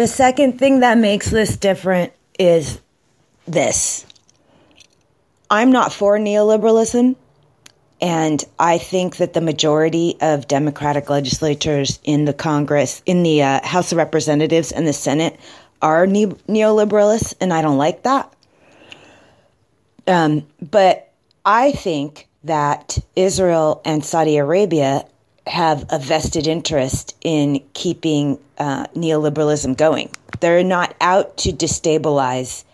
The second thing that makes this different is this I'm not for neoliberalism. And I think that the majority of Democratic legislators in the Congress, in the uh, House of Representatives and the Senate, are ne- neoliberalists, and I don't like that. Um, but I think that Israel and Saudi Arabia have a vested interest in keeping uh, neoliberalism going. They're not out to destabilize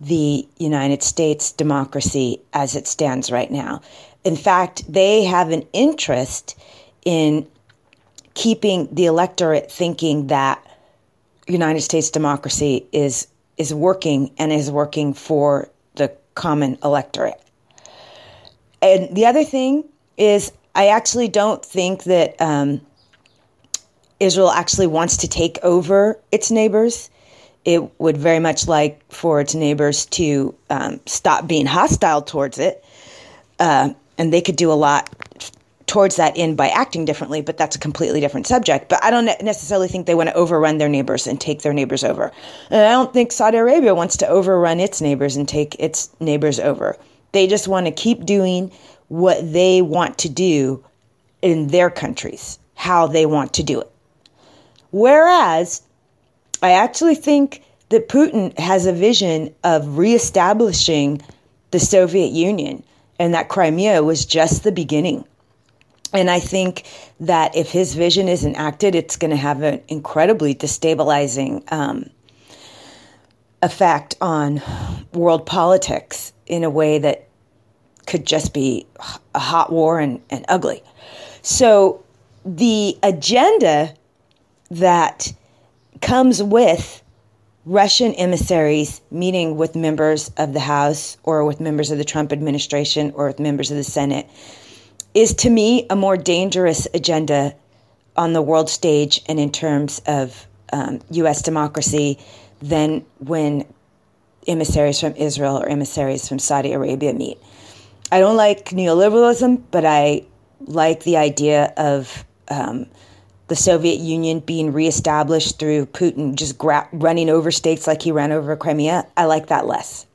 the United States democracy as it stands right now. In fact, they have an interest in keeping the electorate thinking that United States democracy is is working and is working for the common electorate. And the other thing is, I actually don't think that um, Israel actually wants to take over its neighbors it would very much like for its neighbors to um, stop being hostile towards it. Uh, and they could do a lot towards that end by acting differently, but that's a completely different subject. But I don't necessarily think they want to overrun their neighbors and take their neighbors over. And I don't think Saudi Arabia wants to overrun its neighbors and take its neighbors over. They just want to keep doing what they want to do in their countries, how they want to do it. Whereas I actually think that Putin has a vision of reestablishing the Soviet Union and that Crimea was just the beginning. And I think that if his vision isn't acted, it's going to have an incredibly destabilizing um, effect on world politics in a way that could just be a hot war and, and ugly. So the agenda that comes with Russian emissaries meeting with members of the House or with members of the Trump administration or with members of the Senate is to me a more dangerous agenda on the world stage and in terms of um, U.S. democracy than when emissaries from Israel or emissaries from Saudi Arabia meet. I don't like neoliberalism, but I like the idea of um, the Soviet Union being reestablished through Putin just gra- running over states like he ran over Crimea, I like that less.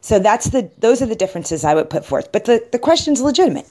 So that's the those are the differences I would put forth. But the, the question's legitimate.